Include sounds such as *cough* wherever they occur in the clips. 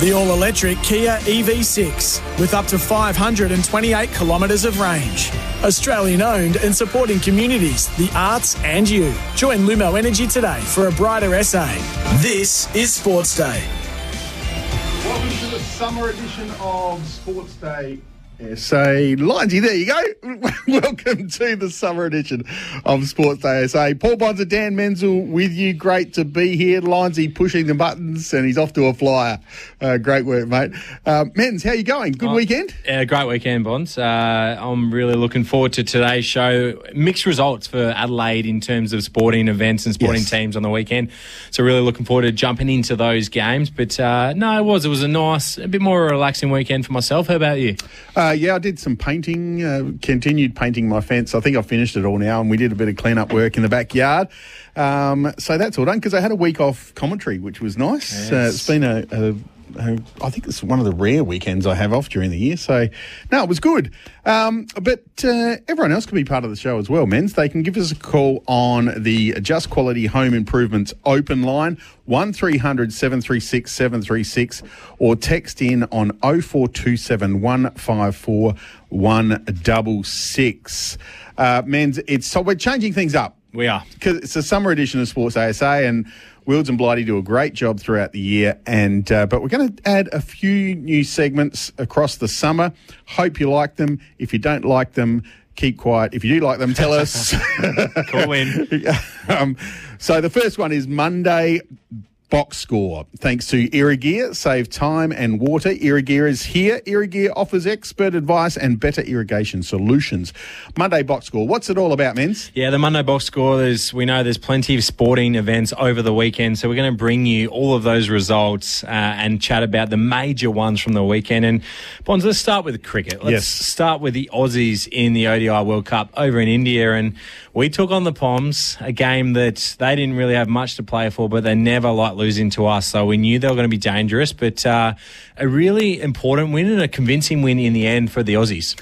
The all electric Kia EV6 with up to 528 kilometres of range. Australian owned and supporting communities, the arts, and you. Join Lumo Energy today for a brighter SA. This is Sports Day. Welcome to the summer edition of Sports Day. SA Lindsay, there you go. *laughs* Welcome to the summer edition of Sports Day SA. Paul Bonsor and Dan Menzel with you. Great to be here. Lindsay pushing the buttons and he's off to a flyer. Uh, great work, mate. Uh, Menz, how you going? Good Oh, weekend? Yeah, great weekend, Bonds. Uh, I'm really looking forward to today's show. Mixed results for Adelaide in terms of sporting events and sporting Yes. teams on the weekend. So really looking forward to jumping into those games. But uh, no, it was it was a nice, a bit more relaxing weekend for myself. How about you? Uh, yeah, I did some painting, uh, continued painting my fence. I think I've finished it all now, and we did a bit of clean-up work in the backyard. Um, so that's all done because I had a week off commentary, which was nice. Uh, it's been a, a, I think it's one of the rare weekends I have off during the year. So, no, it was good. Um, but uh, everyone else can be part of the show as well, Menz. They can give us a call on the Just Quality Home Improvements open line, 1300 736 736, or text in on 0427 154 166. Uh, Menz, it's so we're changing things up We are. because it's a summer edition of Sports ASA, and Wilds and Blighty do a great job throughout the year. And uh, but we're going to add a few new segments across the summer. Hope you like them. If you don't like them, keep quiet. If you do like them, tell us. *laughs* Cool win. *laughs* um, so the first one is Monday box score. Thanks to Irrigear, save time and water. Irrigear is here. Irrigear offers expert advice and better irrigation solutions. Monday box score. What's it all about, Menz? Yeah, the Monday box score. is we know there's plenty of sporting events over the weekend, so we're going to bring you all of those results uh, and chat about the major ones from the weekend. And Bonds, let's start with cricket. Let's Yes. start with the Aussies in the ODI World Cup over in India, and we took on the Poms, a game that they didn't really have much to play for, but they never like losing to us. So we knew they were going to be dangerous, but uh, a really important win and a convincing win in the end for the Aussies.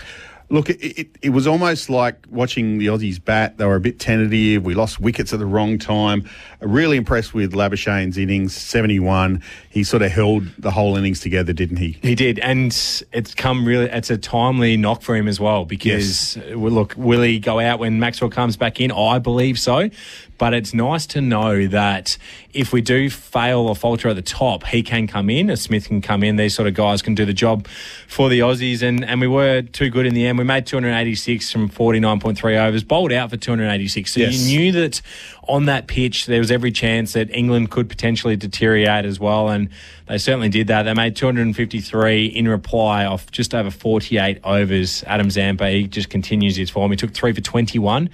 Look, it, it, it was almost like watching the Aussies bat. They were a bit tentative. We lost wickets at the wrong time. Really impressed with Labuschagne's innings, 71. He sort of held the whole innings together, didn't he? He did, and it's come really. It's a timely knock for him as well because uh, well, look, will he go out when Maxwell comes back in? I believe so, but it's nice to know that if we do fail or falter at the top, he can come in. A Smith can come in. These sort of guys can do the job for the Aussies, and and we were too good in the end. We made 286 from 49.3 overs, bowled out for 286. So Yes. you knew that on that pitch there was every chance that England could potentially deteriorate as well, and they certainly did that. They made 253 in reply off just over 48 overs. Adam Zampa, he just continues his form. He took three for 21.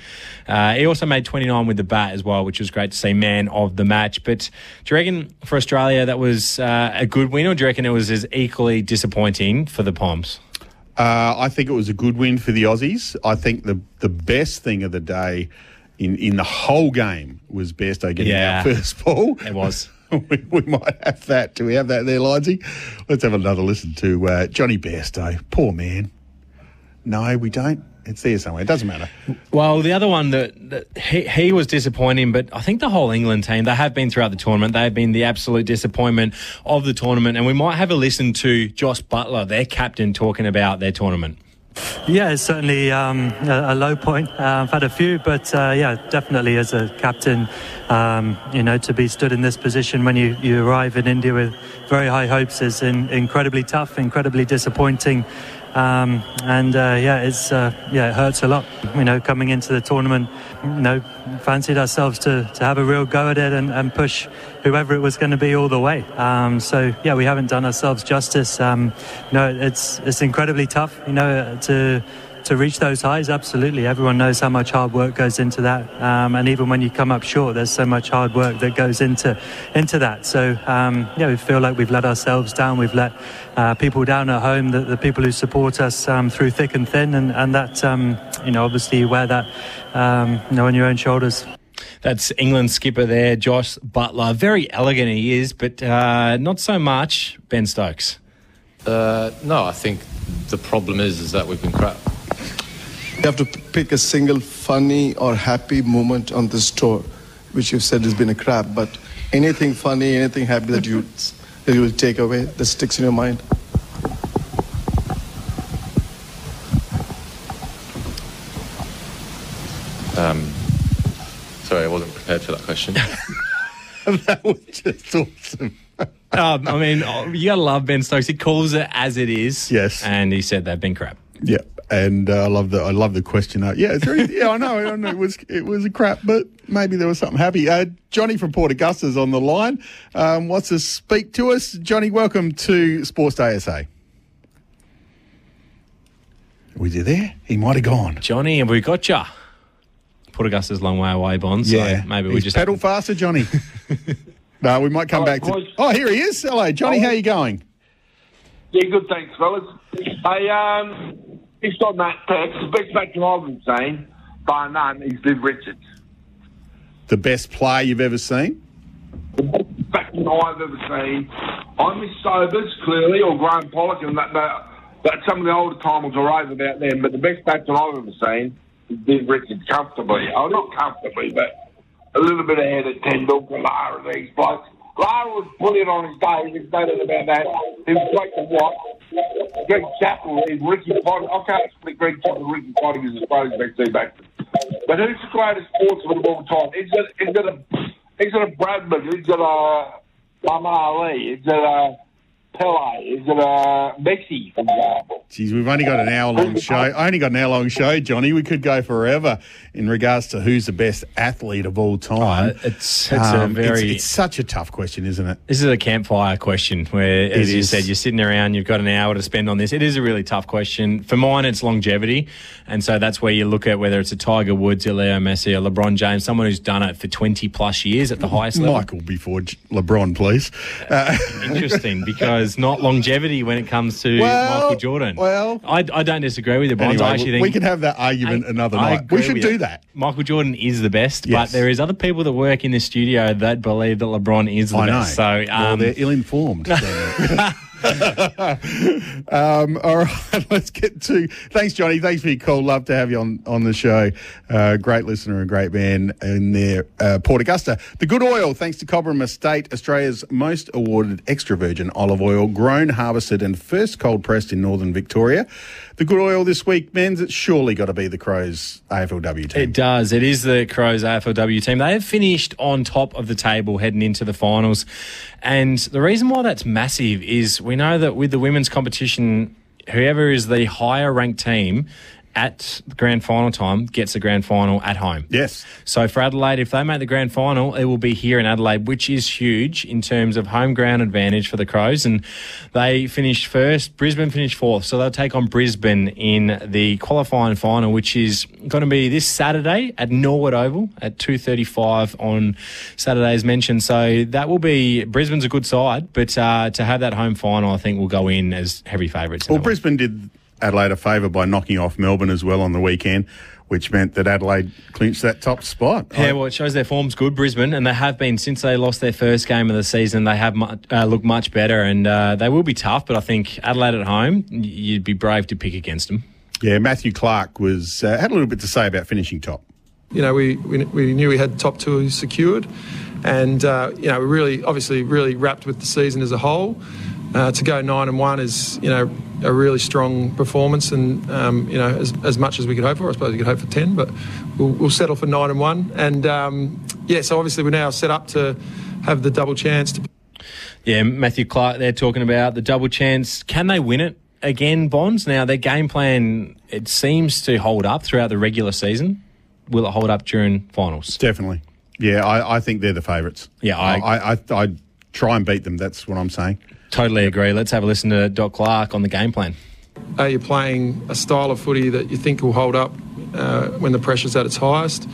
Uh, he also made 29 with the bat as well, which was great to see. Man of the match. But do you reckon for Australia that was uh, a good win, or do you reckon it was as equally disappointing for the Poms? Uh, I think it was a good win for the Aussies. I think the the best thing of the day in, in the whole game was Bairstow getting Yeah. our first ball. It was. *laughs* we, we might have that. Do we have that there, Lindsay? Let's have another listen to uh, Johnny Bairstow. Poor man. No, we don't. It's there somewhere. It doesn't matter. Well, the other one that, that he, he was disappointing, but I think the whole England team, they have been throughout the tournament. They've been the absolute disappointment of the tournament. And we might have a listen to Jos Buttler, their captain, talking about their tournament. Yeah, it's certainly um, a, a low point. Uh, I've had a few, but uh, yeah, definitely as a captain, um, you know, to be stood in this position when you, you arrive in India with very high hopes is in, incredibly tough, incredibly disappointing. Um, and uh, yeah, it's uh, yeah, it hurts a lot. You know, coming into the tournament, you know, fancied ourselves to, to have a real go at it and, and push whoever it was going to be all the way. Um, so yeah, we haven't done ourselves justice. Um, you know, it's it's incredibly tough. You know, to to reach those highs, absolutely. Everyone knows how much hard work goes into that, um, and even when you come up short, there's so much hard work that goes into into that. So um, yeah, we feel like we've let ourselves down. We've let uh, people down at home, the, the people who support us um, through thick and thin, and and that um, you know obviously you wear that um, you know on your own shoulders. That's England skipper there, Jos Buttler. Very elegant he is, but uh, not so much Ben Stokes. Uh, no, I think the problem is is that we've been crap. You have to pick a single funny or happy moment on this tour, which you've said has been a crap, but anything funny, anything happy that you that you will take away that sticks in your mind? Um, Sorry, I wasn't prepared for that question. *laughs* that was just awesome. Um, I mean, you gotta love Ben Stokes. He calls it as it is. Yes. and he said they've been crap. Yeah, and uh, I love the I love the question. Uh, yeah, it's very, yeah, I know, I know it was it was a crap, but maybe there was something happy. Uh, Johnny from Port Augusta's on the line. Um, wants to speak to us. Johnny, welcome to Sports Day SA. Was he there? He might have gone. Johnny, have we got ya? Port Augusta's a long way away, Bond. So yeah, maybe we He's just pedal faster, Johnny. *laughs* no, we might come Oh, back to. boys. Oh, here he is. Hello, Johnny. Oh. How you going? Yeah, good, thanks, fellas. Hey, um, it's on that text. The best batsman I've been saying, by none, is Viv Richards. The best play you've ever seen? The best batsman I've ever seen. I miss Sobers, clearly, or Graeme Pollock, and that, that, that some of the older timers are over about them, but the best batsman I've ever seen is Viv Richards comfortably. Oh, not comfortably, but a little bit ahead of Tendulkar, Lara, these blokes. Lara was brilliant on his day. There's no doubt about that. He was great to watch. Greg Chappell is Ricky Ponting. I can't split Greg Chappell and Ricky Ponting as Australia's best batsman. But who's the greatest sportsman of all time? Is it, is it a, is it a Bradman? Is it a Muhammad Ali? Is it a Pele? Is it a Messi, for example? Jeez, we've only got an hour long show. I only got an hour long show, Johnny. We could go forever in regards to who's the best athlete of all time. Uh, it's- it's a very- it's, such a tough question, isn't it? This is a campfire question where, as It you is. said, you're sitting around, you've got an hour to spend on this. It is a really tough question. For mine, it's longevity. And so that's where you look at whether it's a Tiger Woods, a Leo Messi, or LeBron James, someone who's done it for 20 plus years at the highest level. Michael before J- LeBron, please. Uh, Interesting because not longevity when it comes to Well, Michael Jordan. well- I, I don't disagree with you, Bonds. anyway, I actually think we can have that argument I- another I night. We should do that. Michael Jordan is the best, Yes. but there is other people that work in the studio that believe that LeBron is the I know. best. So well, um, they're ill-informed. *laughs* *laughs* *laughs* um, all right, *laughs* let's get to. Thanks, Johnny. Thanks for your call. Love to have you on on the show. Uh, great listener and great man in there, uh, Port Augusta. The good oil, thanks to Cobram Estate, Australia's most awarded extra virgin olive oil, grown, harvested, and first cold pressed in northern Victoria. The good oil this week, Menz. It's surely got to be the Crows AFLW team. It does. It is the Crows AFLW team. They have finished on top of the table heading into the finals. And the reason why that's massive is we know that with the women's competition, whoever is the higher ranked team at the grand final time gets the grand final at home. Yes. So for Adelaide, if they make the grand final, it will be here in Adelaide, which is huge in terms of home ground advantage for the Crows. And they finished first. Brisbane finished fourth, so they'll take on Brisbane in the qualifying final, which is going to be this Saturday at Norwood Oval at two thirty-five on Saturday, as mentioned. So that will be Brisbane's a good side, but uh, to have that home final, I think will go in as heavy favourites. Well. Brisbane did Adelaide a favour by knocking off Melbourne as well on the weekend, which meant that Adelaide clinched that top spot. Yeah, well, it shows their form's good, Brisbane, and they have been since they lost their first game of the season. They have mu- uh, looked much better, and uh, they will be tough. But I think Adelaide at home, you'd be brave to pick against them. Yeah, Matthew Clarke was uh, had a little bit to say about finishing top. you know, we, we, we knew we had top two secured, and uh, you know, we really, obviously, really wrapped with the season as a whole. Uh, to go nine and one is, you know, a really strong performance, and um, you know, as, as much as we could hope for. I suppose we could hope for ten, but we'll, we'll settle for nine and one. And um, yeah, so obviously we're now set up to have the double chance to Yeah, Matthew Clarke, they're talking about the double chance. Can they win it again, Bonds? Now, their game plan, it seems to hold up throughout the regular season. Will it hold up during finals? Definitely. Yeah, I, I think they're the favourites. Yeah, I- I, I, I try and beat them. That's what I'm saying. Totally agree. Let's have a listen to Doc Clarke on the game plan. Are you playing a style of footy that you think will hold up uh, when the pressure's at its highest?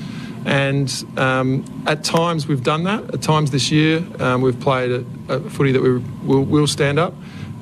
And um, at times we've done that. At times this year um, we've played a, a footy that we will, will stand up,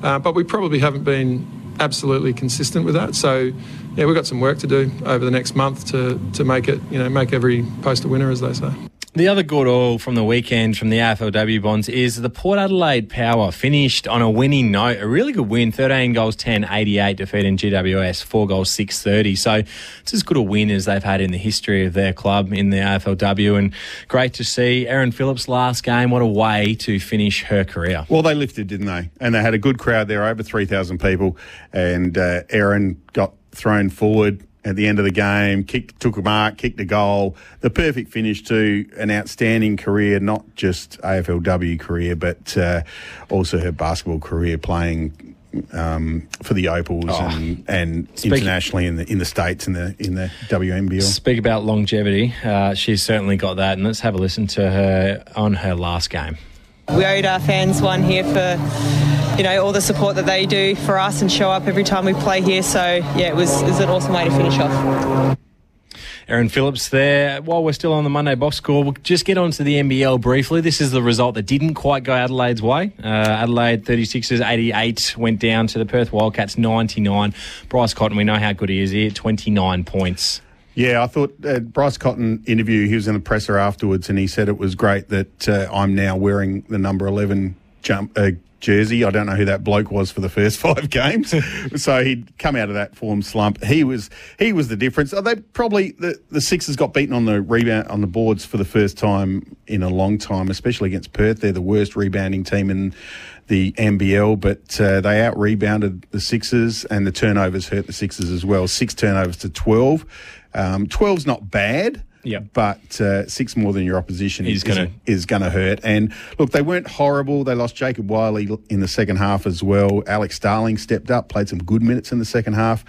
uh, but we probably haven't been absolutely consistent with that. So yeah, we've got some work to do over the next month to, to make it, you know, make every post a winner, as they say. The other good all from the weekend from the AFLW bonds is the Port Adelaide Power finished on a winning note. A really good win 13 goals 10 88 defeating GWS 4 goals 6 30. So it's as good a win as they've had in the history of their club in the AFLW. And great to see Erin Phillips' last game. What a way to finish her career. Well, they lifted, didn't they? And they had a good crowd there, over 3,000 people. And uh, Erin got thrown forward at the end of the game, kicked, took a mark, kicked a goal. The perfect finish to an outstanding career, not just AFLW career, but uh, also her basketball career playing um, for the Opals Oh. and, and Speak- internationally in the in the states in the in the WNBL. Speak about longevity. Uh, she's certainly got that. And let's have a listen to her on her last game. We owed our fans one here for, you know, all the support that they do for us and show up every time we play here. So yeah, it was, it was an awesome way to finish off. Erin Phillips there. While we're still on the Monday box score, we'll just get on to the NBL briefly. This is the result that didn't quite go Adelaide's way. Uh, Adelaide 36ers 88 went down to the Perth Wildcats 99. Bryce Cotton, we know how good he is here, 29 points. Yeah, I thought uh, Bryce Cotton interview. He was in the presser afterwards, and he said it was great that uh, I'm now wearing the number eleven jump uh, jersey. I don't know who that bloke was for the first *laughs* five games, so he'd come out of that form slump. He was he was the difference. They probably the the Sixers got beaten on the rebound on the boards for the first time in a long time, especially against Perth. They're the worst rebounding team in the NBL, but uh, they out rebounded the Sixers, and the turnovers hurt the Sixers as well. Six turnovers to twelve. Um, 12's not bad. But uh, six more than your opposition Is is gonna is going to hurt. And look, they weren't horrible. They lost Jacob Wiley in the second half as well. Alex Starling stepped up, played some good minutes in the second half.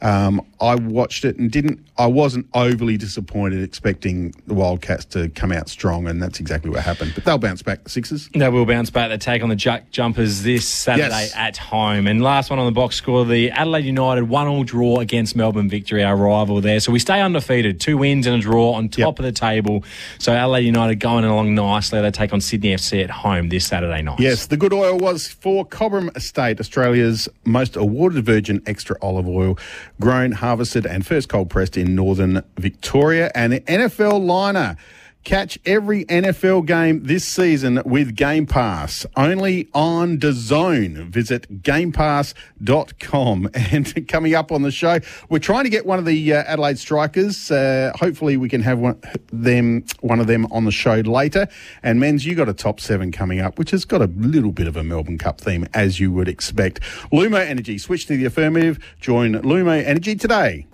Um, I watched it and didn't. I wasn't overly disappointed, expecting the Wildcats to come out strong, and that's exactly what happened. But they'll bounce back. The Sixers. They will bounce back. They take on the Jack Jumpers this Saturday Yes. at home. And last one on the box score, the Adelaide United one all draw against Melbourne Victory, our rival there. So we stay undefeated, two wins and a draw on top Yep. of the table. So Adelaide United going along nicely. They take on Sydney FC at home this Saturday night. Yes, the good oil was for Cobram Estate, Australia's most awarded virgin extra olive oil, grown, harvested, and first cold pressed in northern Victoria. And the NFL liner. Catch every NFL game this season with Game Pass, only on DAZN. Visit gamepass.com. *laughs* And coming up on the show, we're trying to get one of the uh, Adelaide strikers. Uh, hopefully, we can have one, them, one of them on the show later. And men's, you got a top seven coming up, which has got a little bit of a Melbourne Cup theme, as you would expect. Lumo Energy, switch to the affirmative. Join Lumo Energy today.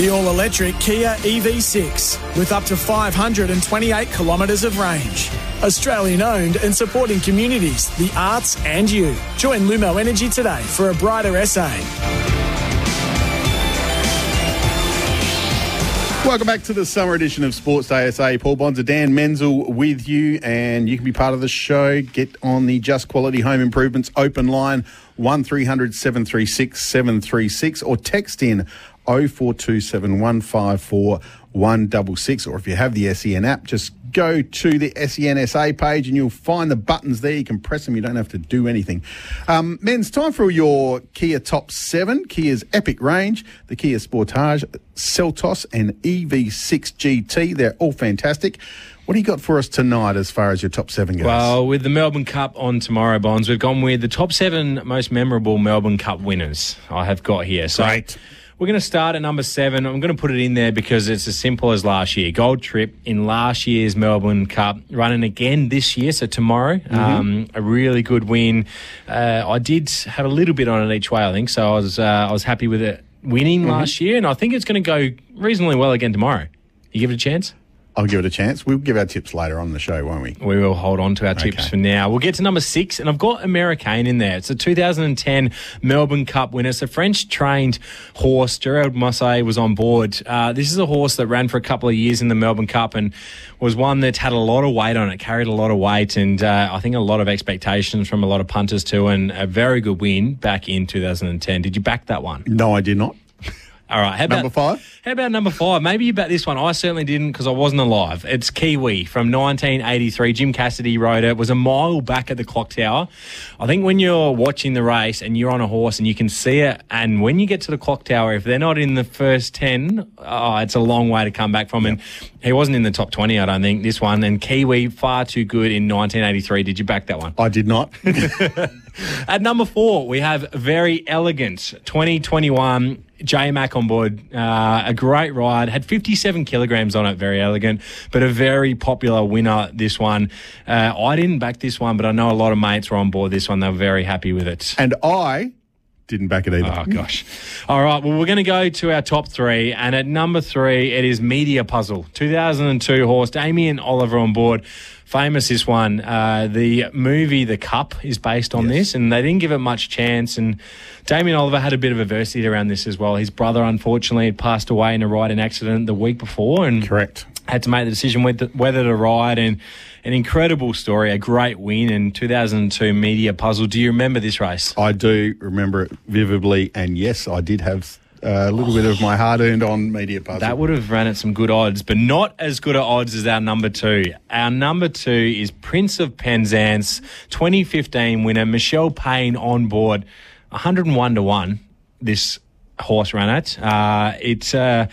The all electric Kia EV6 with up to 528 kilometres of range. Australian owned and supporting communities, the arts, and you. Join Lumo Energy today for a brighter SA. Welcome back to the summer edition of Sports Day SA. Paul Bonsor, Dan Menzel with you, and you can be part of the show. Get on the Just Quality Home Improvements open line 1300 736 736 or text in 0427 166. Or if you have the SEN app, just go to the SENSA page and you'll find the buttons there. You can press them, you don't have to do anything. Um, Menz time for your Kia Top 7, Kia's Epic range, the Kia Sportage, Seltos, and EV6 GT. They're all fantastic. What do you got for us tonight as far as your top seven goes? Well, with the Melbourne Cup on tomorrow, Bonds, we've gone with the top seven most memorable Melbourne Cup winners I have got here. So Great. We're going to start at number seven. I'm going to put it in there because it's as simple as last year. Gold Trip in last year's Melbourne Cup, running again this year, so tomorrow. Um, a really good win. Uh, I did have a little bit on it each way, I think, so I was uh, I was happy with it winning last year, and I think it's going to go reasonably well again tomorrow. You give it a chance? I'll give it a chance. We'll give our tips later on in the show, won't we? We will hold on to our tips Okay. for now. We'll get to number six, and I've got Americain in there. It's a 2010 Melbourne Cup winner. It's a French trained horse. Gerald Mosse was on board. Uh, this is a horse that ran for a couple of years in the Melbourne Cup and was one that had a lot of weight on it, carried a lot of weight, and uh, I think a lot of expectations from a lot of punters too, and a very good win back in 2010. Did you back that one? No, I did not. All right. How about Number five? How about number five? Maybe you bet this one. I certainly didn't because I wasn't alive. It's Kiwi from 1983. Jim Cassidy rode it. It was a mile back at the clock tower. I think when you're watching the race and you're on a horse and you can see it, and when you get to the clock tower, if they're not in the first 10, oh, it's a long way to come back from. And he wasn't in the top 20, I don't think, this one. And Kiwi, far too good in 1983. Did you back that one? I did not. *laughs* At number four, we have Very Elegant 2021 J Mac on board. Uh, a great ride. Had 57 kilograms on it. Very elegant, but a very popular winner. This one. Uh, I didn't back this one, but I know a lot of mates were on board this one. They were very happy with it. and I didn't back it either. Oh gosh! All right. Well, we're going to go to our top three, and at number three, it is Media Puzzle, 2002 horse, Damien Oliver on board. Famous this one. Uh, the movie The Cup is based on this, and they didn't give it much chance. And Damien Oliver had a bit of adversity around this as well. His brother, unfortunately, had passed away in a riding accident the week before, and Correct. Had to make the decision whether, whether to ride. And an incredible story, a great win in 2002 Media Puzzle. Do you remember this race? I do remember it vividly, and yes, I did have uh, a little bit of my hard earned on media puzzle. That would have ran at some good odds, but not as good at odds as our number two. Our number two is Prince of Penzance, 2015 winner, Michelle Payne on board, 101 to 1. This horse ran it. Uh, it uh,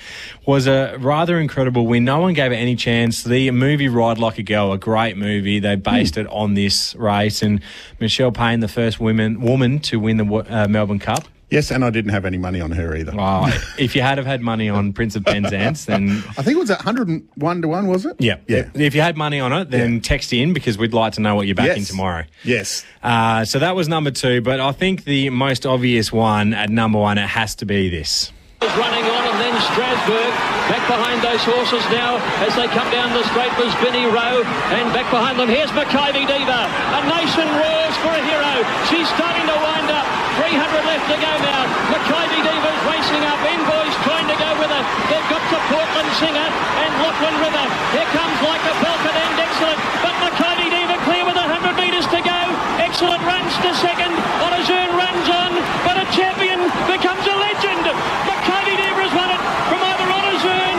was a rather incredible win. No one gave it any chance. The movie Ride Like a Girl, a great movie. They based it on this race, and Michelle Payne, the first woman woman to win the uh, Melbourne Cup. Yes, and I didn't have any money on her either. Oh, *laughs* if you had have had money on Prince of Penzance, then I think it was at 101 to 1, was it? yeah, Yeah. If you had money on it, then Yeah. text in because we'd like to know what you're backing Yes. tomorrow. Yes. Uh, so that was number two, but I think the most obvious one at number one, it has to be this. running on and then Strasbourg back behind those horses now as they come down the straight was Vinnie Roe and back behind them here's Makybe Diva a nation roars for a hero. She's starting to wind up. 300 left to go now. Makybe Diva is racing up. Envoy's trying to go with her. They've got to Portland Singer and Lachlan River. Here comes Leica Falcon and Xcellent. But Makybe Diva clear with 100 metres to go. Xcellent runs to second On A Jeune runs on but a champion becomes a legend Makybe Diva has won it from either Onazern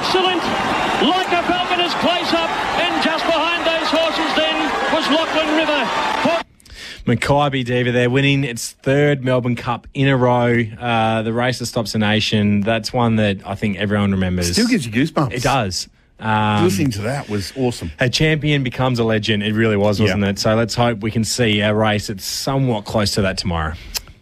Xcellent like a Falcon is close up and just behind those horses then was Lachlan River Port- Makybe Diva there winning its third Melbourne Cup in a row. Uh, the race that stops a nation. That's one that I think everyone remembers. Still gives you goosebumps. It does. Um, Listening to that was awesome. a champion becomes a legend. It really was, wasn't Yeah. it? So let's hope we can see a race that's somewhat close to that tomorrow.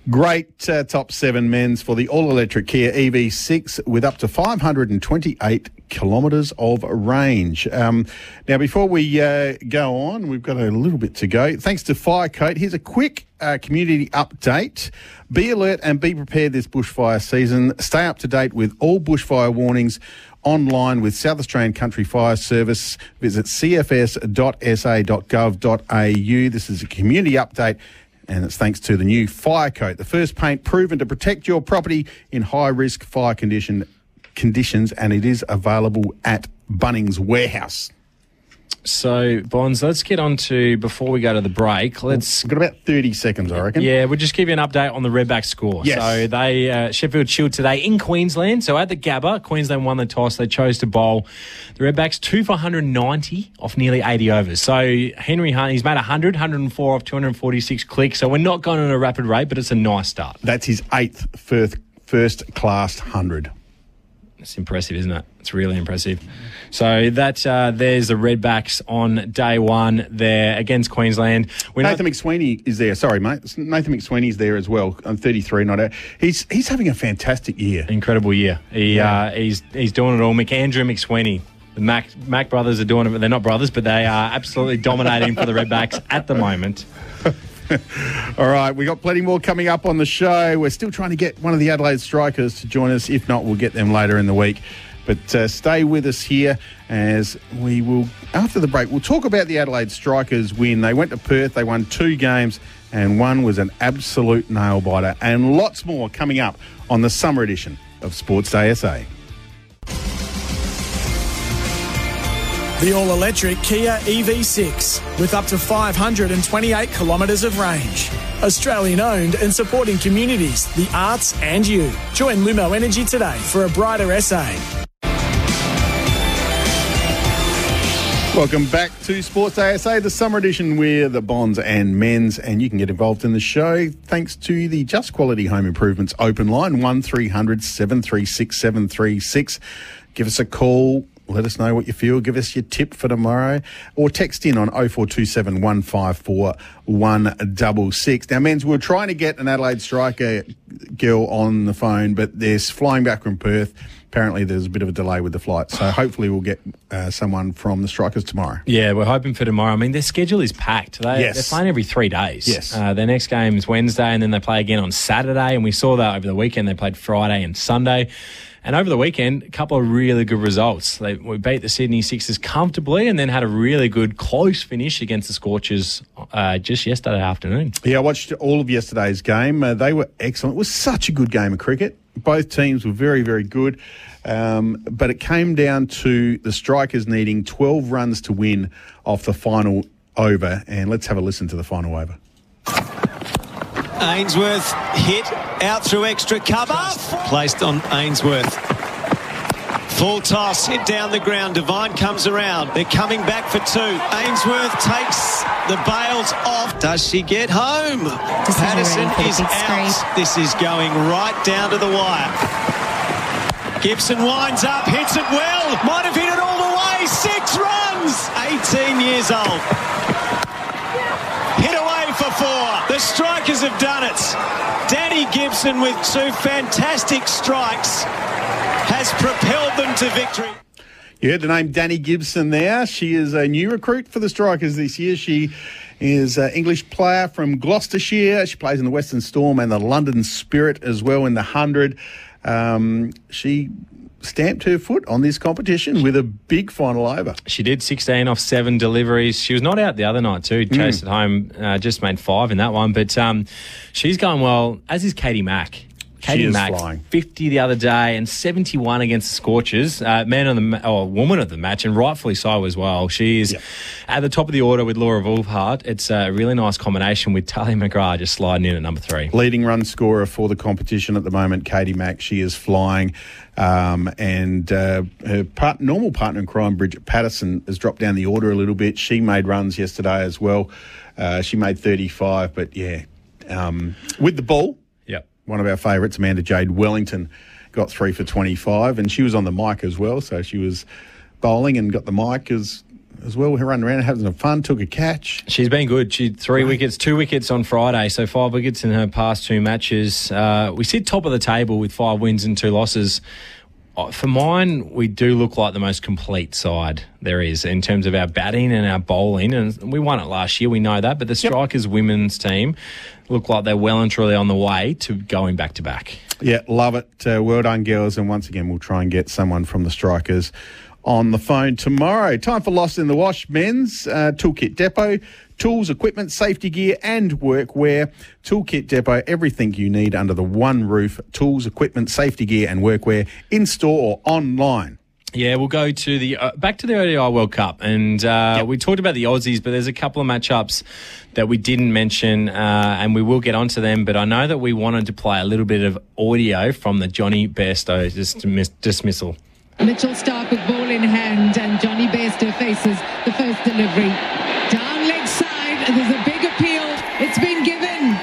Great uh, top seven Menz for the all electric Kia EV6 with up to 528 kilometres of range. Um, now, before we uh, go on, we've got a little bit to go. Thanks to Firecoat, here's a quick uh, community update. Be alert and be prepared this bushfire season. Stay up to date with all bushfire warnings online with South Australian Country Fire Service. Visit cfs.sa.gov.au. This is a community update and it's thanks to the new Fire Coat, the first paint proven to protect your property in high risk fire condition conditions, and it is available at Bunnings Warehouse. So, Bonds, let's get on to, before we go to the break, let's We've got about 30 seconds, I reckon. Yeah, we'll just give you an update on the Redback score. Yes. So they uh, Sheffield Shield today in Queensland. So at the Gabba, Queensland won the toss. They chose to bowl. The Redbacks two for 190 off nearly 80 overs. So Henry Hunt, he's made 100, 104 off 246 clicks. So we're not going at a rapid rate, but it's a nice start. That's his eighth first, first class 100. It's impressive, isn't it? It's really impressive. So that uh, there's the Redbacks on day one there against Queensland. We're not- Nathan McSweeney is there. Sorry, mate. Nathan McSweeney's there as well. I'm 33, not out. He's he's having a fantastic year. incredible year. He Yeah. uh, he's he's doing it all. McAndrew McSweeney. The Mac Mac brothers are doing it, but they're not brothers, but they are absolutely dominating for the Redbacks at the moment. *laughs* *laughs* All right, we got plenty more coming up on the show. We're still trying to get one of the Adelaide strikers to join us. If not, we'll get them later in the week. But uh, stay with us here as we will, after the break, we'll talk about the Adelaide strikers win. They went to Perth, they won two games, and one was an absolute nail biter. And lots more coming up on the summer edition of Sports Day SA. The all electric Kia EV6 with up to 528 kilometres of range. Australian owned and supporting communities, the arts, and you. Join Lumo Energy today for a brighter SA. Welcome back to Sports ASA, the summer edition with the Bonds and Menz, and you can get involved in the show thanks to the Just Quality Home Improvements open line one 736 736. Give us a call. Let us know what you feel. Give us your tip for tomorrow or text in on 0427 154 166. Now, men's, we we're trying to get an Adelaide striker girl on the phone, but they're flying back from Perth apparently there's a bit of a delay with the flight. So hopefully we'll get uh, someone from the Strikers tomorrow. Yeah, we're hoping for tomorrow. I mean, their schedule is packed. They, Yes. They're playing every three days. Yes. Uh, their next game is Wednesday, and then they play again on Saturday. And we saw that over the weekend. They played Friday and Sunday. And over the weekend, a couple of really good results. They, we beat the Sydney Sixers comfortably and then had a really good close finish against the Scorchers uh, just yesterday afternoon. Yeah, I watched all of yesterday's game. Uh, they were excellent. It was such a good game of cricket. Both teams were very, very good. Um, but it came down to the Strikers needing 12 runs to win off the final over. And let's have a listen to the final over. Ainsworth hit out through extra cover. Placed on Ainsworth. Full toss, hit down the ground. Devine comes around. They're coming back for two. Ainsworth takes the bails off. Does she get home? Patterson for the is big out. This is going right down to the wire. Gibson winds up, hits it well. Might have hit it all the way. Six runs. 18 years old. Hit away for four. The strikers have done it. Dani Gibson with two fantastic strikes has propelled them to victory. You heard the name Dani Gibson there. She is a new recruit for the Strikers this year. She is an English player from Gloucestershire. She plays in the Western Storm and the London Spirit as well in the 100. Um, she stamped her foot on this competition with a big final over. She did 16 off seven deliveries. She was not out the other night too. Chased at home, uh, just made five in that one. But um, she's going well, as is Katie Mack. Katie is Mack, flying. 50 the other day and 71 against the Scorchers. Uh, man of the or woman of the match, and rightfully so as well. She is at the top of the order with Laura Wolvaardt. It's a really nice combination with Tahlia McGrath just sliding in at number three. Leading run scorer for the competition at the moment, Katie Mack. She is flying. Um, and uh, her part, normal partner in crime, Bridget Patterson, has dropped down the order a little bit. She made runs yesterday as well. Uh, she made 35, but yeah, um, with the ball. One of our favourites, Amanda Jade Wellington, got three for 25, and she was on the mic as well. So she was bowling and got the mic as as well. Her running around having some fun, took a catch. She's been good. She had three wickets, two wickets on Friday, so five wickets in her past two matches. Uh, we sit top of the table with five wins and two losses. Uh, For mine, we do look like the most complete side there is in terms of our batting and our bowling, and we won it last year. We know that, but the Strikers women's team look like they're well and truly on the way to going back to back. Yeah, love it. Uh, well done, girls. And once again, we'll try and get someone from the strikers on the phone tomorrow. Time for Lost in the Wash Menz uh, Toolkit Depot. Tools, equipment, safety gear, and workwear. Toolkit Depot, everything you need under the one roof. Tools, equipment, safety gear, and workwear in store or online. Yeah, we'll go to the uh, back to the ODI World Cup, and uh, we talked about the Aussies, but there's a couple of matchups that we didn't mention, uh, and we will get onto them. But I know that we wanted to play a little bit of audio from the Johnny Bairstow dismiss- dismissal. Mitchell Starc with ball in hand, and Johnny Bairstow faces the first delivery. Down leg side, there's a big appeal. It's been given.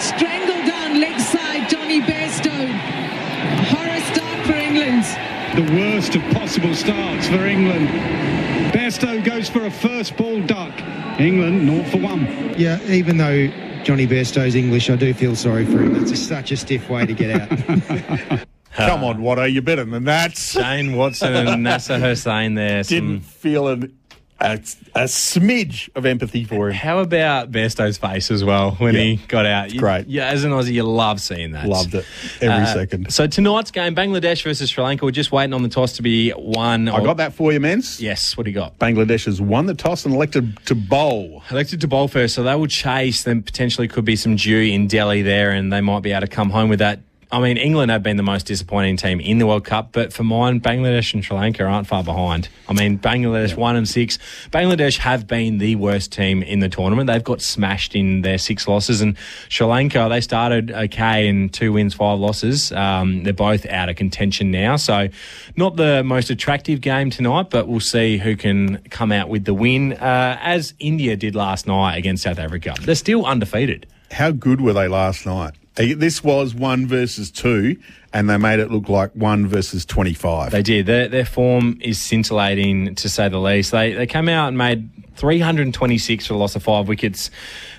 Strangled down leg side, Johnny Bairstow. Horror start for England. The worst of possible starts for England. Bairstow goes for a first ball duck. England, 0 for 1. Yeah, even though Johnny Bairstow's English, I do feel sorry for him. That's such a stiff way to get out. *laughs* Come on, Watto, you're better than that. Shane Watson and Nasser Hussain there. Didn't feel an, a, a smidge of empathy for him. How about Bairstow's face as well when he got out? You- great. Yeah, as an Aussie, you love seeing that. Loved it every Uh, second. So tonight's game, Bangladesh versus Sri Lanka. We're just waiting on the toss to be won. I got that for you, Menz. Yes, what do you got? Bangladesh has won the toss and elected to bowl. Elected to bowl first, so they will chase. Then potentially could be some dew in Delhi there, and they might be able to come home with that. I mean, England have been the most disappointing team in the World Cup, but for mine, Bangladesh and Sri Lanka aren't far behind. I mean, Bangladesh one and six. Bangladesh have been the worst team in the tournament. They've got smashed in their six losses, and Sri Lanka they started okay in two wins, five losses. Um, they're both out of contention now, so not the most attractive game tonight, but we'll see who can come out with the win, uh, as India did last night against South Africa. They're still undefeated. How good were they last night? This was one versus two, and they made it look like one versus 25. They did. Their, their form is scintillating, to say the least. They they came out and made 326 for a loss of five wickets.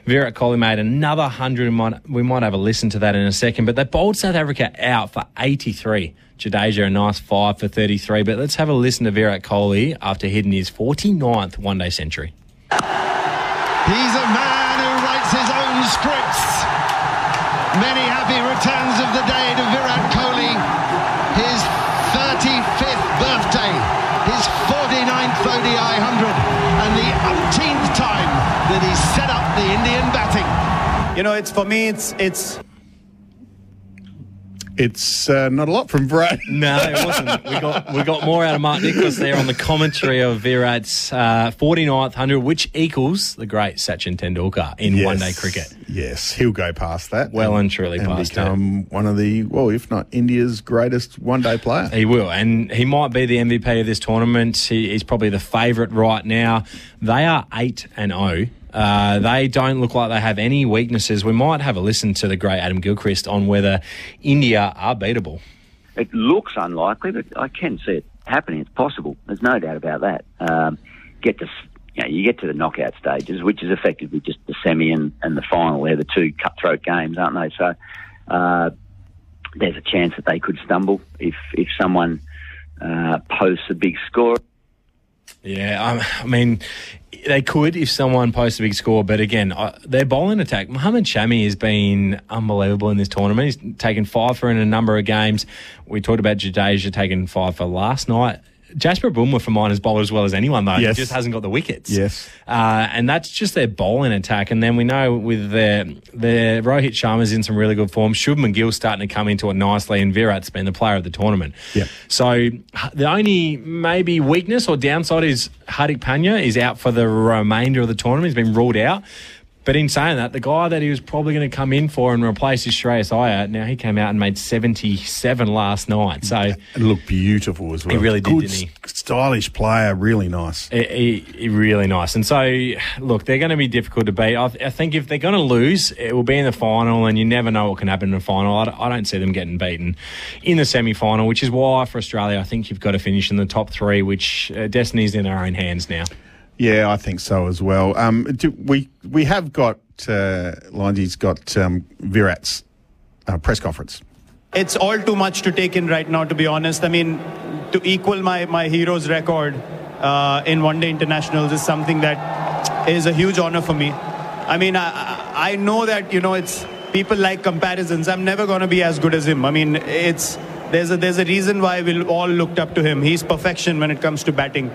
Virat Kohli made another 100. and might- We might have a listen to that in a second. But they bowled South Africa out for 83. Jadeja, a nice five for 33. But let's have a listen to Virat Kohli after hitting his 49th one day century. He's a man who writes his own scripts. Many happy returns of the day to Virat Kohli. His 35th birthday, his 49th ODI 100, and the umpteenth time that he set up the Indian batting. You know, it's for me, it's it's It's uh, not a lot from Virat. *laughs* No, it wasn't. We got we got more out of Mark Nicholas there on the commentary of Virat's uh, 49th hundred, which equals the great Sachin Tendulkar in Yes. one day cricket. Yes, he'll go past that. Well and truly and past become one of the, well, if not India's greatest one day player. He will, and he might be the MVP of this tournament. He, he's probably the favourite right now. They are eight and zero. Uh, they don't look like they have any weaknesses. We might have a listen to the great Adam Gilchrist on whether India are beatable. It looks unlikely, but I can see it happening. It's possible. There's no doubt about that. Um, get to, you know, you get to the knockout stages, which is effectively just the semi and, and the final. They're the two cutthroat games, aren't they? So uh, there's a chance that they could stumble if if someone uh, posts a big score. Yeah, um, I mean, they could if someone posts a big score, but again, uh, their bowling attack. Mohamed Shami has been unbelievable in this tournament. He's taken five for in a number of games. We talked about Jadeja taking five for last night. Jasprit Bumrah for mine has bowled as well as anyone though. Yes. He just hasn't got the wickets. Yes. Uh, and that's just their bowling attack. And then we know with their, their Rohit Sharma's in some really good form. Shubman Gill's starting to come into it nicely, and Virat's been the player of the tournament. Yeah. So the only maybe weakness or downside is Hardik Pandya is out for the remainder of the tournament. He's been ruled out. But in saying that, the guy that he was probably going to come in for and replace is Shreyas Iyer. Now he came out and made 77 last night. So It looked beautiful as well. He really did, Good, didn't he? stylish player, really nice. He, he- really nice. And so, look, they're going to be difficult to beat. I, I think if they're going to lose, it will be in the final, and you never know what can happen in the final. I, don't- I don't see them getting beaten in the semi final, which is why for Australia, I think you've got to finish in the top three, which uh, destiny's in our own hands now. Yeah, I think so as well. Um, do, we we have got uh, Lindsay's got um, Virat's uh, press conference. it's all too much to take in right now, to be honest. I mean, to equal my, my hero's record uh, in one day internationals is something that is a huge honor for me. I mean, I, I I know that, you know, it's people like comparisons. I'm never going to be as good as him. I mean, it's there's a, there's a reason why we all looked up to him. He's perfection when it comes to batting.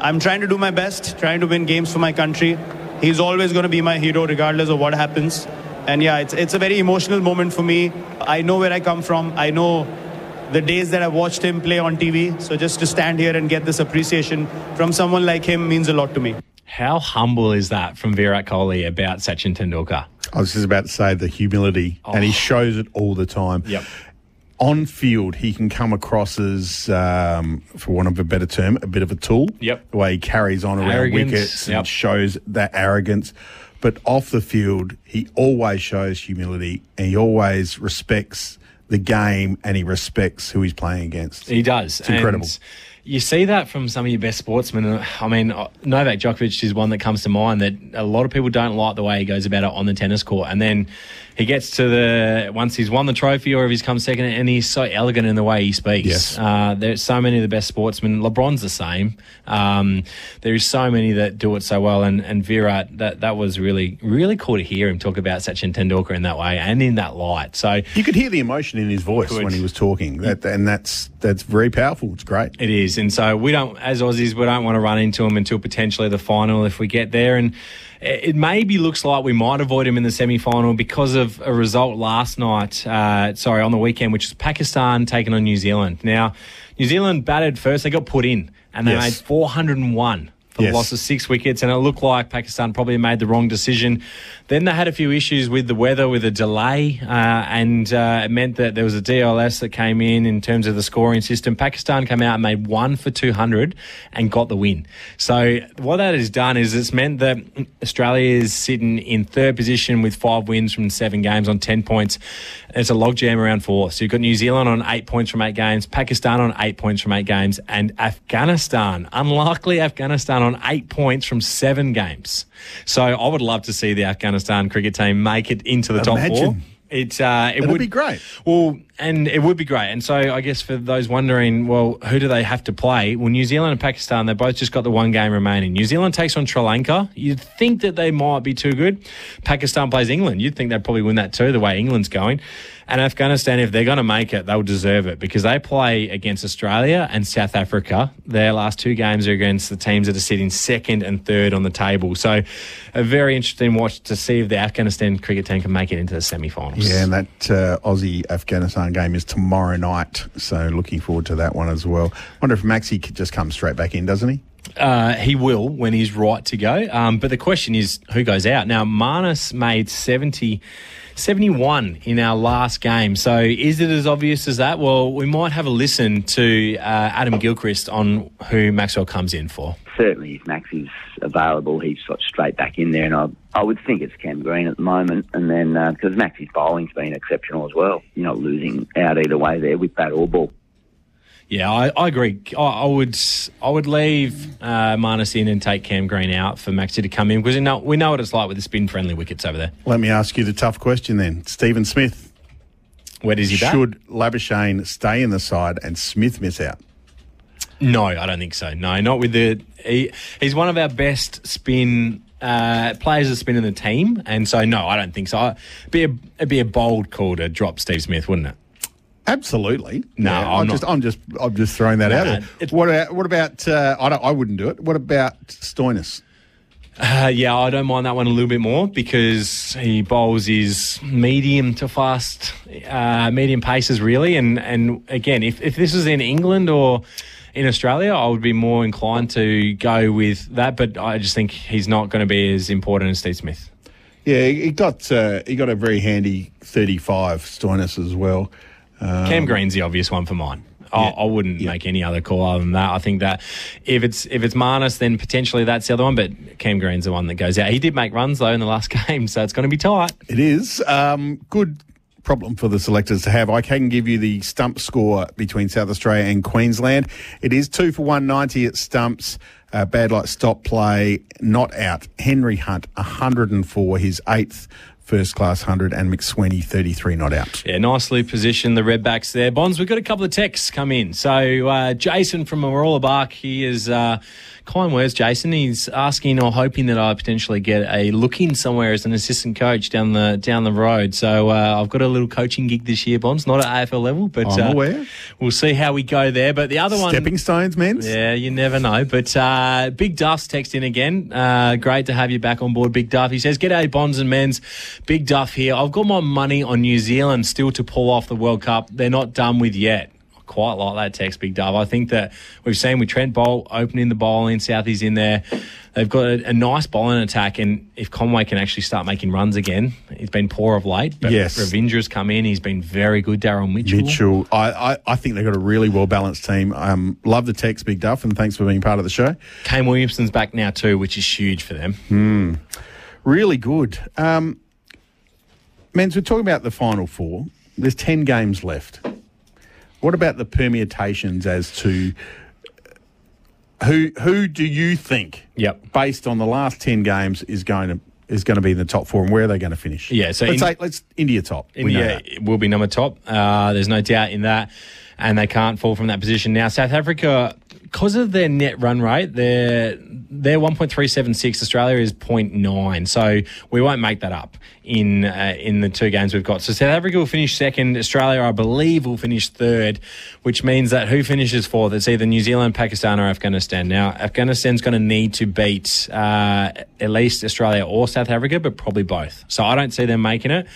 I'm trying to do my best, trying to win games for my country. He's always going to be my hero, regardless of what happens. And yeah, it's, it's a very emotional moment for me. I know where I come from. I know the days that I watched him play on TV. So just to stand here and get this appreciation from someone like him means a lot to me. How humble is that from Virat Kohli about Sachin Tendulkar? I was just about to say the humility, and he oh. shows it all the time. Yep. On field, he can come across as, um, for want of a better term, a bit of a tool. Yep. The way he carries on around Arrogance, wickets yep. and shows that arrogance. But off the field, he always shows humility and he always respects the game and he respects who he's playing against. He does. It's incredible. And you see that from some of your best sportsmen. I mean, uh, Novak Djokovic is one that comes to mind that a lot of people don't like the way he goes about it on the tennis court. And then he gets to the, once he's won the trophy or if he's come second, and he's so elegant in the way he speaks. Yes. Uh, there's so many of the best sportsmen. LeBron's the same. Um, there is so many that do it so well. And, and Virat, that, that was really, really cool to hear him talk about Sachin Tendulkar in that way and in that light. So You could hear the emotion in his voice when he was talking, that, and that's that's very powerful. It's great. It is, and so we don't, as Aussies, we don't want to run into them until potentially the final if we get there. And it maybe looks like we might avoid them in the semi final because of a result last night, uh, sorry, on the weekend, which is Pakistan taking on New Zealand. Now, New Zealand batted first, they got put in, and they Yes. made 401 for Yes. the loss of six wickets, and it looked like Pakistan probably made the wrong decision. Then they had a few issues with the weather, with a delay, uh, and uh, it meant that there was a DLS that came in in terms of the scoring system. Pakistan came out and made one for 200 and got the win. So what that has done is it's meant that Australia is sitting in third position with five wins from seven games on 10 points. It's a logjam around four. So you've got New Zealand on eight points from eight games, Pakistan on eight points from eight games, and Afghanistan, unlikely Afghanistan on eight points from seven games. So I would love to see the Afghanistan cricket team make it into the top four. It, uh, it That'd would be great. Well, and it would be great. And so I guess for those wondering, well, who do they have to play? Well, New Zealand and Pakistan, they both just got the one game remaining. New Zealand takes on Sri Lanka. You'd think that they might be too good. Pakistan plays England. You'd think they'd probably win that too, the way England's going. And Afghanistan, if they're going to make it, they'll deserve it because they play against Australia and South Africa. Their last two games are against the teams that are sitting second and third on the table. So a very interesting watch to see if the Afghanistan cricket team can make it into the semi-finals. Yeah, and that uh, Aussie Afghanistan game is tomorrow night. So looking forward to that one as well. Wonder if Maxi could just come straight back in, doesn't he? Uh, he will when he's right to go. Um, but the question is who goes out. Now, Marnus made 70, 71 in our last game. So is it as obvious as that? Well, we might have a listen to uh, Adam Gilchrist on who Maxwell comes in for. certainly if Max is available, he's of straight back in there. And I, I would think it's Cam Green at the moment. And then because Max's bowling's been exceptional as well, you're not losing out either way there with bat or ball. Yeah, I, I agree. I, I would I would leave uh, Marnus in and take Cam Green out for Maxi to come in because we know, we know what it's like with the spin friendly wickets over there. Let me ask you the tough question then. Stephen Smith. Where does he bat? Should Labuschagne stay in the side and Smith miss out? No, I don't think so. No, not with the. He, he's one of our best spin uh, players that spin in the team, and so no, I don't think so. I- It'd be a, it'd be a bold call to drop Steve Smith, wouldn't it? Absolutely. No, Yeah, I'm I'm just, I'm just, I'm just throwing that No, out there. What about, what about? Uh, I don't, I wouldn't do it. What about Stoinis? Uh, yeah, I don't mind that one a little bit more because he bowls his medium to fast, uh, medium paces really. And and again, if if this was in England or in Australia, I would be more inclined to go with that. But I just think he's not going to be as important as Steve Smith. Yeah, he he got, uh, he got a very handy 35 Stoinis as well. Um, Cam Green's the obvious one for mine. I, I wouldn't make any other call other than that. I think that if it's if it's Marnus, then potentially that's the other one. But Cam Green's the one that goes out. He did make runs though in the last *laughs* game, so it's going to be tight. It is. Um, good problem for the selectors to have. I can give you the stump score between South Australia and Queensland. It is two for 190 at stumps. Uh, bad light stop play, not out. Henry Hunt, 104, his eighth first class 100, and McSweeney, 33 not out. Yeah, nicely positioned the Redbacks there. Bonds, we've got a couple of texts come in. So uh, Jason from Marola Bark, he is uh, kind words, Jason. He's asking or hoping that I potentially get a look in somewhere as an assistant coach down the down the road. So uh, I've got a little coaching gig this year, Bonds, not at AFL level, but I'm uh, aware. We'll see how we go there. But the other one, Stepping stones, men. yeah, you never know. But uh, Big Duff's texting again. Uh, great to have you back on board, Big Duff. He says, G'day, Bonds and Menz. Big Duff here. I've got my money on New Zealand still to pull off the World Cup. They're not done with yet. Quite like that text, Big Duff. I think that we've seen with Trent Boult opening the bowling, Southee's in there. They've got a, a nice bowling attack, and if Conway can actually start making runs again, he's been poor of late. But Yes. Ravindra's come in; he's been very good. Daryl Mitchell. Mitchell, I, I, I think they've got a really well balanced team. Um, love the text, Big Duff, and thanks for being part of the show. Kane Williamson's back now too, which is huge for them. Hmm. Really good. Um, Menz, we're talking about the final four. There's 10 games left. What about the permutations as to who who do you think, yep. based on the last 10 games, is going to is going to be in the top four and where are they going to finish? Yeah, so let's in- say let's India top. India will be number top. Uh, there's no doubt in that, and they can't fall from that position. Now, South Africa because of their net run rate, their their 1.376, Australia is 0.9. So we won't make that up in uh, in the two games we've got. So South Africa will finish second. Australia, I believe, will finish third, which means that who finishes fourth? It's either New Zealand, Pakistan, or Afghanistan. Now, Afghanistan's going to need to beat uh, at least Australia or South Africa, but probably both. So I don't see them making it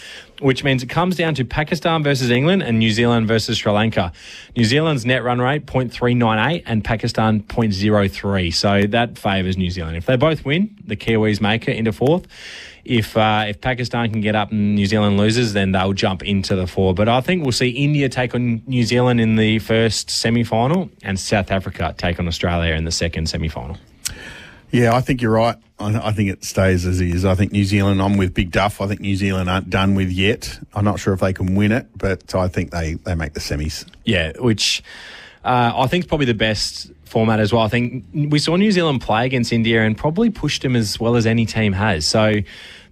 which means it comes down to Pakistan versus England and New Zealand versus Sri Lanka. New Zealand's net run rate 0.398 and Pakistan 0.03. So that favours New Zealand. If they both win, the Kiwis make it into fourth. If uh, if Pakistan can get up and New Zealand loses, then they'll jump into the four. But I think we'll see India take on New Zealand in the first semi final and South Africa take on Australia in the second semi final. Yeah, I think you're right. I, I think it stays as is. I think New Zealand, I'm with Big Duff. I think New Zealand aren't done with yet. I'm not sure if they can win it, but I think they, they make the semis. Yeah, which uh, I think probably the best format as well. I think we saw New Zealand play against India and probably pushed them as well as any team has. So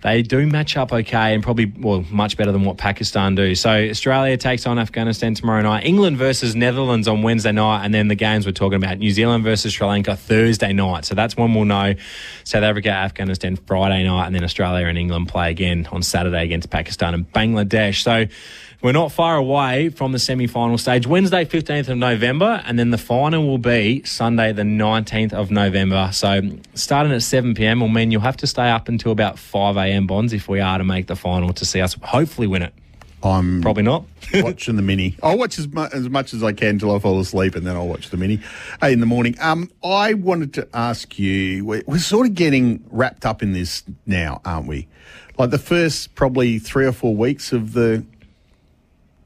they do match up okay and probably well much better than what Pakistan do. So Australia takes on Afghanistan tomorrow night. England versus Netherlands on Wednesday night, and then the games we're talking about New Zealand versus Sri Lanka Thursday night. So that's when we'll know. South Africa, Afghanistan Friday night, and then Australia and England play again on Saturday against Pakistan and Bangladesh. So. We're not far away from the semi final stage. Wednesday, 15th of November, and then the final will be Sunday, the 19th of November. So, starting at 7 pm will mean you'll have to stay up until about 5 am, Bonds, if we are to make the final to see us hopefully win it. I'm probably not *laughs* watching the mini. I'll watch as, mu- as much as I can till I fall asleep, and then I'll watch the mini uh, in the morning. Um, I wanted to ask you. We're, we're sort of getting wrapped up in this now, aren't we? Like the first probably three or four weeks of the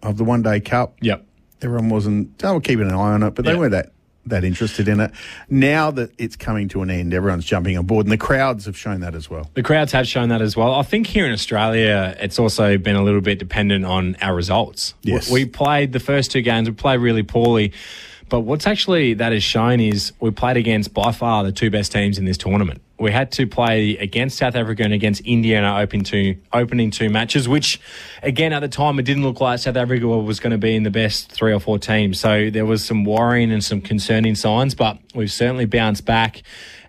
of the one day cup. Yep. Everyone wasn't. They were keeping an eye on it, but they Yep. weren't that that interested in it. Now that it's coming to an end, everyone's jumping on board, and the crowds have shown that as well. The crowds have shown that as well. I think here in Australia, it's also been a little bit dependent on our results. Yes. We played the first two games, we played really poorly. But what's actually that has shown is we played against by far the two best teams in this tournament. We had to play against South Africa and against India in our two, opening two matches, which, again, at the time, it didn't look like South Africa was going to be in the best three or four teams. So there was some worrying and some concerning signs, but we've certainly bounced back.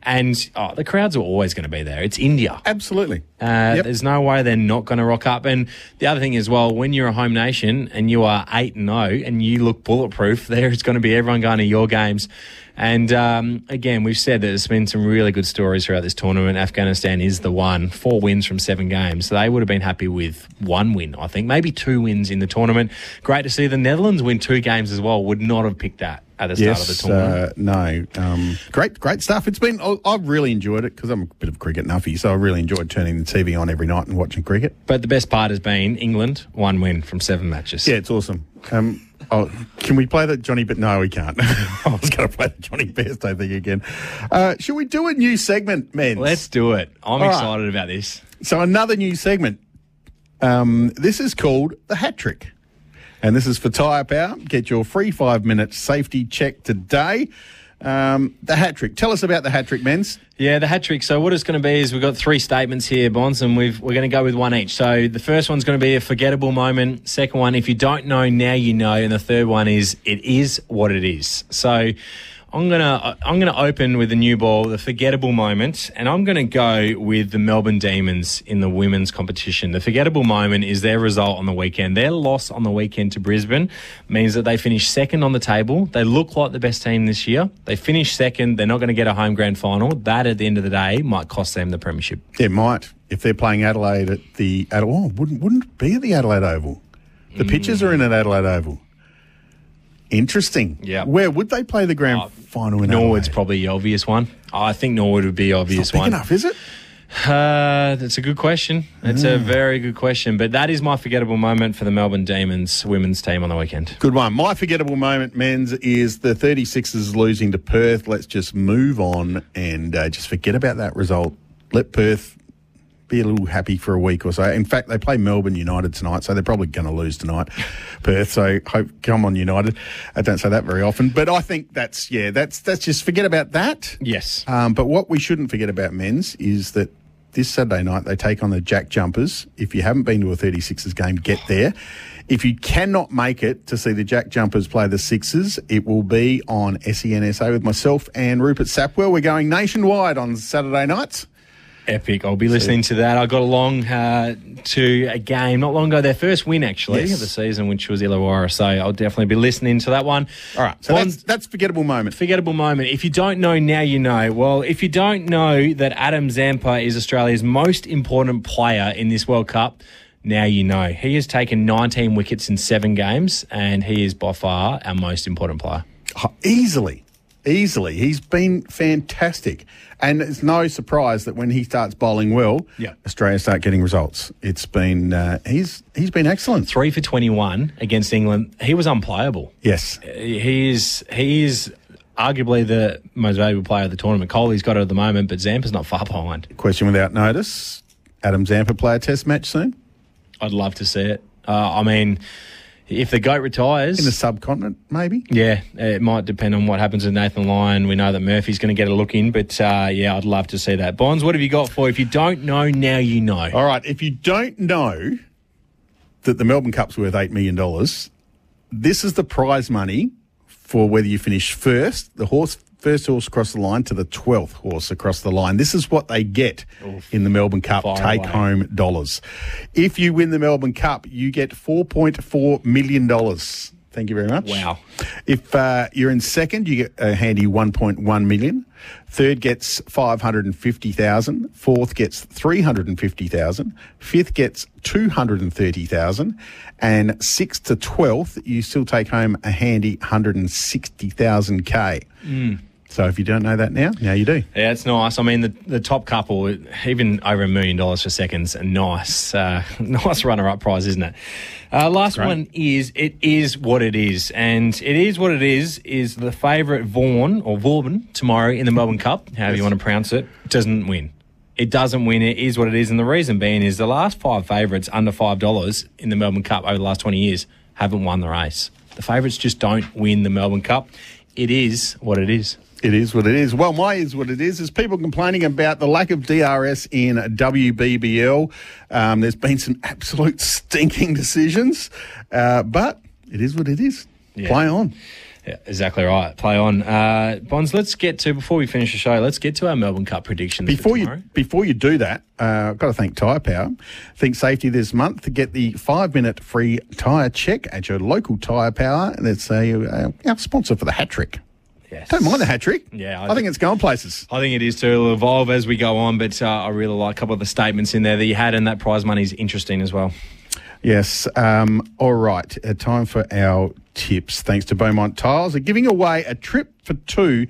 And oh, the crowds are always going to be there. It's India. Absolutely. Uh, There's no way they're not going to rock up. And the other thing as well, when you're a home nation and you are 8 and 0 and you look bulletproof, *laughs* there's going to be everyone going to your games. And um, again, we've said that there's been some really good stories throughout this tournament. Afghanistan is the one, four wins from seven games. So they would have been happy with one win, I think, maybe two wins in the tournament. Great to see the Netherlands win two games as well. Would not have picked that at the start of the Yes, tournament. uh, no, um, great, great stuff. It's been. I- I've really enjoyed it because I'm a bit of a cricket nuffy, so I really enjoyed turning the TV on every night and watching cricket. But the best part has been England, one win from seven matches. Yeah, it's awesome. Um, oh, can we play that Johnny? But no, we can't. *laughs* I was going to play the Johnny I think again. Uh, should we do a new segment, man? Let's do it. I'm All right. excited about this. So another new segment. Um, this is called the Hat Trick, and this is for Tyre Power. Get your free five minute safety check today. Um, the Hat Trick. Tell us about the Hat Trick, Menz. Yeah, the hat trick. So what it's going to be is we've got three statements here, Bonds, and we've, we're going to go with one each. So the first one's going to be a forgettable moment. Second one, if you don't know, now you know. And the third one is it is what it is. So I'm gonna I'm gonna open with the new ball, the forgettable moment, and I'm gonna go with the Melbourne Demons in the women's competition. The forgettable moment is their result on the weekend. Their loss on the weekend to Brisbane means that they finished second on the table. They look like the best team this year. They finished second. They're not going to get a home grand final. That at the end of the day might cost them the premiership. It might if they're playing Adelaide at the Adelaide. Oh, wouldn't wouldn't be at the Adelaide Oval? The hmm. pitches are in at Adelaide Oval. Interesting. Yeah. Where would they play the grand final in Norwood's Adelaide? probably the obvious one. I think Norwood would be the obvious Big one. enough, is it? Uh, that's a good question. It's a very good question. But that is my forgettable moment for the Melbourne Demons women's team on the weekend. Good one. My forgettable moment, Menz, is the 36ers losing to Perth. Let's just move on and uh, just forget about that result. Let Perth be a little happy for a week or so. In fact, they play Melbourne United tonight, so they're probably going to lose tonight, *laughs* Perth. So hope, come on, United. I don't say that very often, but I think that's yeah, that's that's just forget about that. Yes. Um, but what we shouldn't forget about Menz is that this Saturday night they take on the Jack Jumpers. If you haven't been to a 36ers game, get *gasps* there. If you cannot make it to see the Jack Jumpers play the Sixers, it will be on SEN SA with myself and Rupert Sapwell. We're going nationwide on Saturday nights. Epic. I'll be listening to that. I got along uh, to a game not long ago, their first win actually Yes. of the season, which was Illawarra. So I'll definitely be listening to that one. All right, so Bond- that's, that's forgettable moment. Forgettable moment. If you don't know, now you know. Well, if you don't know that Adam Zampa is Australia's most important player in this World Cup, now you know. He has taken 19 wickets in seven games, and he is by far our most important player. Oh, easily, easily. He's been fantastic. And it's no surprise that when he starts bowling well, Yeah. Australia start getting results. It's been, uh, he's, he's been excellent. Three for 21 against England. He was unplayable. Yes. He is he is arguably the most valuable player of the tournament. Kohli's got it at the moment, but Zampa's not far behind. Question without notice. Adam Zampa play a test match soon? I'd love to see it. Uh, I mean, if the goat retires In the subcontinent, maybe? Yeah, it might depend on what happens with Nathan Lyon. We know that Murphy's going to get a look in, but uh, yeah, I'd love to see that. Bonds, what have you got for? If you don't know, now you know. All right, if you don't know that the Melbourne Cup's worth $8 million, this is the prize money for whether you finish first, the horse first horse across the line to the 12th horse across the line. This is what they get in the Melbourne Cup take away. home dollars. If you win the Melbourne Cup, you get $4.4 million. Thank you very much. Wow. If uh, you're in second, you get a handy 1.1 million. Third gets 550,000. Fourth gets 350,000. Fifth gets 230,000. And sixth to 12th, you still take home a handy 160,000 K. Mm. So if you don't know that now, now you do. Yeah, it's nice. I mean, the, the top couple, even over a million dollars for seconds, a nice, uh, *laughs* nice runner-up prize, isn't it? Uh, last one is it is what it is, and it is what it is. Is the favourite Vaughan or Vauban tomorrow in the Melbourne Cup, however you want to pronounce it, doesn't win. It doesn't win. It is what it is, and the reason being is the last five favourites under five dollars in the Melbourne Cup over the last twenty years haven't won the race. The favourites just don't win the Melbourne Cup. It is what it is. It is what it is. Well, my is what it is. Is people complaining about the lack of DRS in WBBL. Um, there's been some absolute stinking decisions, uh, but it is what it is. Yeah. Play on. Yeah, exactly right. Play on. Uh, Bonds, let's get to, before we finish the show, let's get to our Melbourne Cup predictions. for Before you before you do that, uh, I've got to thank Tyre Power. Think safety this month to get the five minute free tyre check at your local Tyre Power. And it's a, uh our sponsor for the hat trick. Yes. Don't mind the hat trick. Yeah, I, think it's going places. I think it is too. It'll evolve as we go on, but uh, I really like a couple of the statements in there that you had, and that prize money is interesting as well. Yes. Um, all right. Uh, time for our tips. Thanks to Beaumont Tiles. They're giving away a trip for two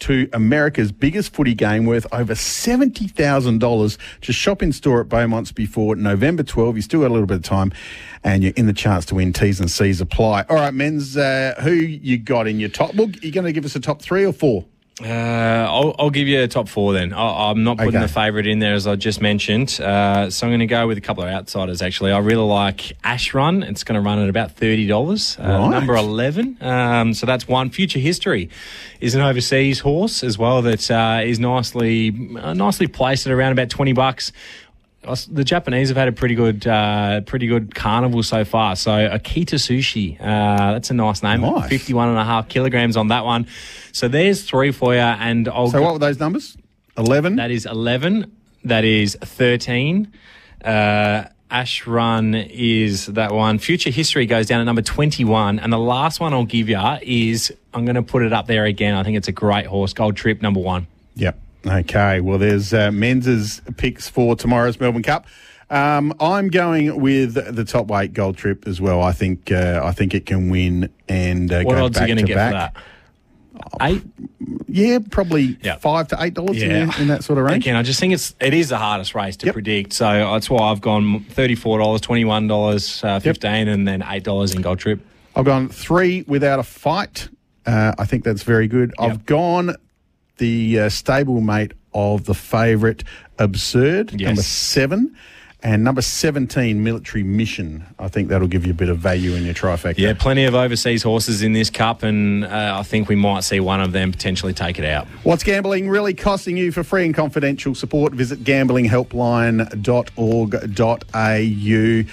to America's biggest footy game worth over $70,000. to shop in store at Beaumont's before November 12. You still got a little bit of time and you're in the chance to win. T's and C's apply. All right, Menz, uh, who you got in your top? Well, you going to give us a top three or four? Uh, I'll, I'll give you a top four then. I, I'm not putting Okay. the favourite in there as I just mentioned. Uh, so I'm going to go with a couple of outsiders actually. I really like Ashrun. It's going to run at about $30. Uh, Right. Number 11. Um, so that's one. Future History is an overseas horse as well that uh, is nicely, uh, nicely placed at around about 20 bucks. The Japanese have had a pretty good, uh, pretty good carnival so far. So Okita Soushi, uh, that's a nice name. Nice. 51 and a half kilograms on that one. So there's three for you, and I'll So what were those numbers? 11? that is 11. That is 13. Uh, Ashrun is that one. Future History goes down at number 21. And the last one I'll give you is I'm going to put it up there again. I think it's a great horse. Gold Trip, number one. Yep. Okay. Well, there's uh, men's picks for tomorrow's Melbourne Cup. Um, I'm going with the top weight gold trip as well. I think uh, I think it can win and uh, What go odds are you going to get back. for that? Eight? Yeah, probably Yeah. five to eight dollars in, Yeah. there- in that sort of range. Again, I just think it's it is the hardest race to Yep. predict. So that's why I've gone thirty four dollars, twenty one dollars, uh, fifteen, and then eight dollars in Gold Trip. I've gone three without a fight. Uh, I think that's very good. I've gone the uh, stablemate of the favourite Absurde, Yes. number seven. and number 17, Military Mission. I think that'll give you a bit of value in your trifecta. Yeah, plenty of overseas horses in this cup, and uh, I think we might see one of them potentially take it out. What's gambling really costing you? For free and confidential support, visit gamblinghelpline.org.au.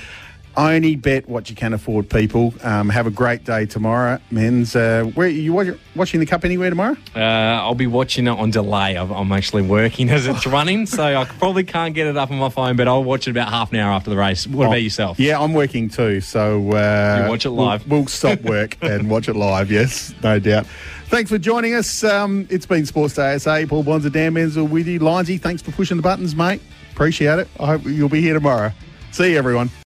Only bet what you can afford, people. Um, have a great day tomorrow, Menz. Uh, where you watching the cup anywhere tomorrow? Uh, I'll be watching it on delay. I'm, I'm actually working as it's *laughs* running, so I probably can't get it up on my phone. But I'll watch it about half an hour after the race. What Oh, about yourself? Yeah, I'm working too, so uh, You watch it we'll- live. We'll, stop *laughs* work and watch it live. Yes, no doubt. Thanks for joining us. Um, it's been Sports Day SA. Paul Bonds and Dan Menzel with you. Lindsay, thanks for pushing the buttons, mate. Appreciate it. I hope you'll be here tomorrow. See you, everyone.